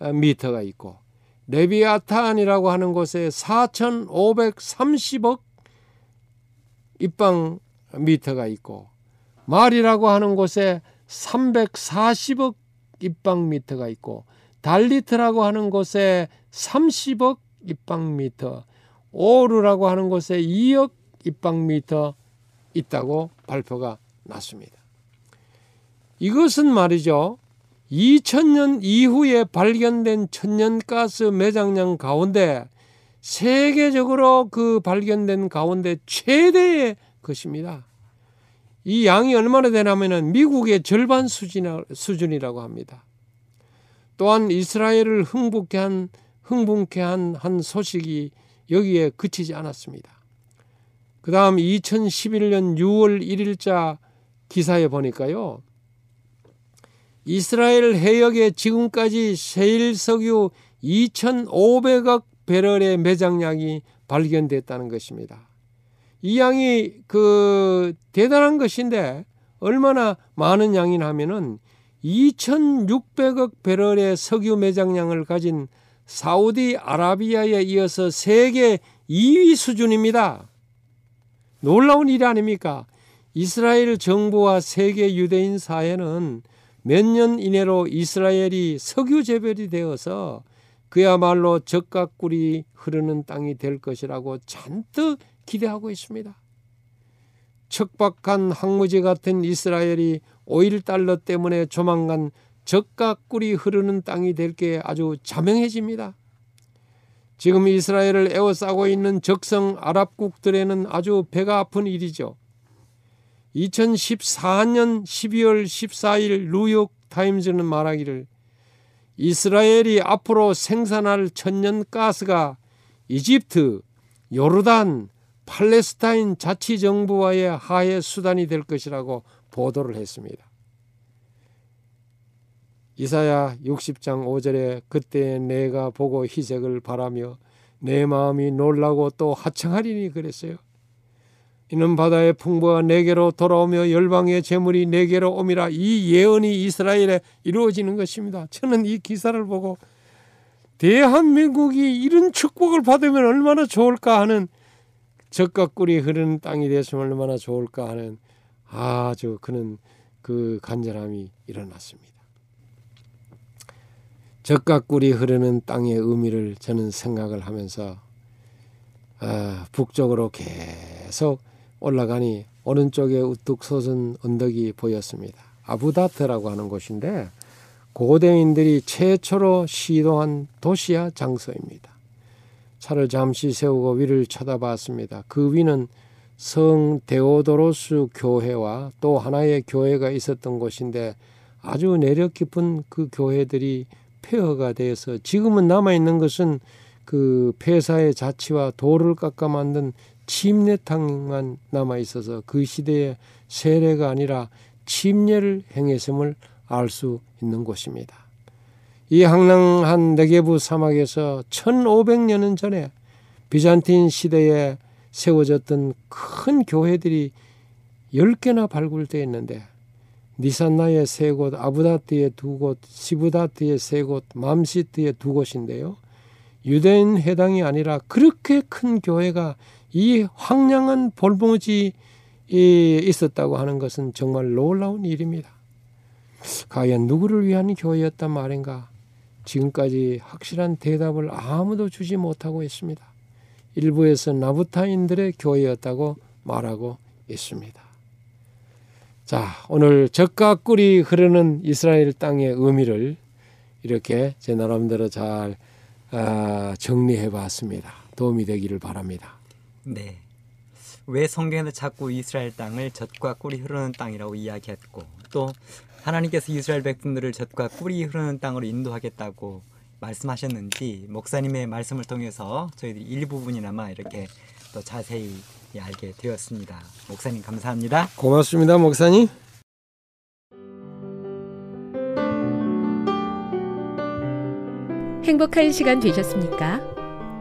미터가 있고 레비아탄이라고 하는 곳에 4,530억 입방 미터가 있고 말이라고 하는 곳에 340억 입방 미터가 있고 달리트라고 하는 곳에 30억 입방 미터, 오르라고 하는 곳에 2억 입방 미터 있다고 발표가 났습니다. 이것은 말이죠. 2000년 이후에 발견된 천연가스 매장량 가운데 세계적으로 그 발견된 가운데 최대의 것입니다. 이 양이 얼마나 되냐면은 미국의 절반 수준이라고 합니다. 또한 이스라엘을 흥분케 한 흥분케 한, 한 소식이 여기에 그치지 않았습니다. 그 다음 2011년 6월 1일자 기사에 보니까요. 이스라엘 해역에 지금까지 셰일 석유 2,500억 배럴의 매장량이 발견됐다는 것입니다. 이 양이 그 대단한 것인데 얼마나 많은 양이냐 하면은 2,600억 배럴의 석유 매장량을 가진 사우디 아라비아에 이어서 세계 2위 수준입니다. 놀라운 일이 아닙니까? 이스라엘 정부와 세계 유대인 사회는 몇 년 이내로 이스라엘이 석유 재벌이 되어서 그야말로 적각 꿀이 흐르는 땅이 될 것이라고 잔뜩 기대하고 있습니다. 척박한 항무지 같은 이스라엘이 오일 달러 때문에 조만간 적각 꿀이 흐르는 땅이 될 게 아주 자명해집니다. 지금 이스라엘을 에워싸고 있는 적성 아랍국들에는 아주 배가 아픈 일이죠. 2014년 12월 14일 뉴욕 타임즈는 말하기를 이스라엘이 앞으로 생산할 천연 가스가 이집트, 요르단, 팔레스타인 자치정부와의 하해 수단이 될 것이라고 보도를 했습니다. 이사야 60장 5절에 그때 내가 보고 희색을 바라며 내 마음이 놀라고 또 하청하리니 그랬어요. 이는 바다의 풍부가 내게로 돌아오며 열방의 재물이 내게로 오미라 이 예언이 이스라엘에 이루어지는 것입니다. 저는 이 기사를 보고 대한민국이 이런 축복을 받으면 얼마나 좋을까 하는 적과 꿀이 흐르는 땅이 됐으면 얼마나 좋을까 하는 아주 그는 그 간절함이 일어났습니다. 적과 꿀이 흐르는 땅의 의미를 저는 생각을 하면서 아, 북쪽으로 계속 올라가니 오른쪽에 우뚝 솟은 언덕이 보였습니다. 아부다트라고 하는 곳인데 고대인들이 최초로 시도한 도시야 장소입니다. 차를 잠시 세우고 위를 쳐다봤습니다. 그 위는 성 데오도로스 교회와 또 하나의 교회가 있었던 곳인데 아주 내력 깊은 그 교회들이 폐허가 돼서 지금은 남아 있는 것은 그 폐사의 자치와 돌을 깎아 만든 침례탕만 남아 있어서 그 시대의 세례가 아니라 침례를 행했음을 알 수 있는 곳입니다. 이 황량한 네게부 사막에서 1500년 전에 비잔틴 시대에 세워졌던 큰 교회들이 10개나 발굴되어 있는데 니산나의 세 곳, 아부다트의 두 곳, 시부다트의 세 곳, 맘시트의 두 곳인데요. 유대인 회당이 아니라 그렇게 큰 교회가 이 황량한 볼모지에 있었다고 하는 것은 정말 놀라운 일입니다. 과연 누구를 위한 교회였단 말인가? 지금까지 확실한 대답을 아무도 주지 못하고 있습니다. 일부에서 나부타인들의 교회였다고 말하고 있습니다. 자, 오늘 적과 꿀이 흐르는 이스라엘 땅의 의미를 이렇게 제 나름대로 잘 아, 정리해 봤습니다. 도움이 되기를 바랍니다. 네. 왜 성경에서 자꾸 이스라엘 땅을 젖과 꿀이 흐르는 땅이라고 이야기했고 또 하나님께서 이스라엘 백성들을 젖과 꿀이 흐르는 땅으로 인도하겠다고 말씀하셨는지 목사님의 말씀을 통해서 저희들이 일부분이나마 이렇게 또 자세히 알게 되었습니다. 목사님 감사합니다. 고맙습니다, 목사님. 행복한 시간 되셨습니까?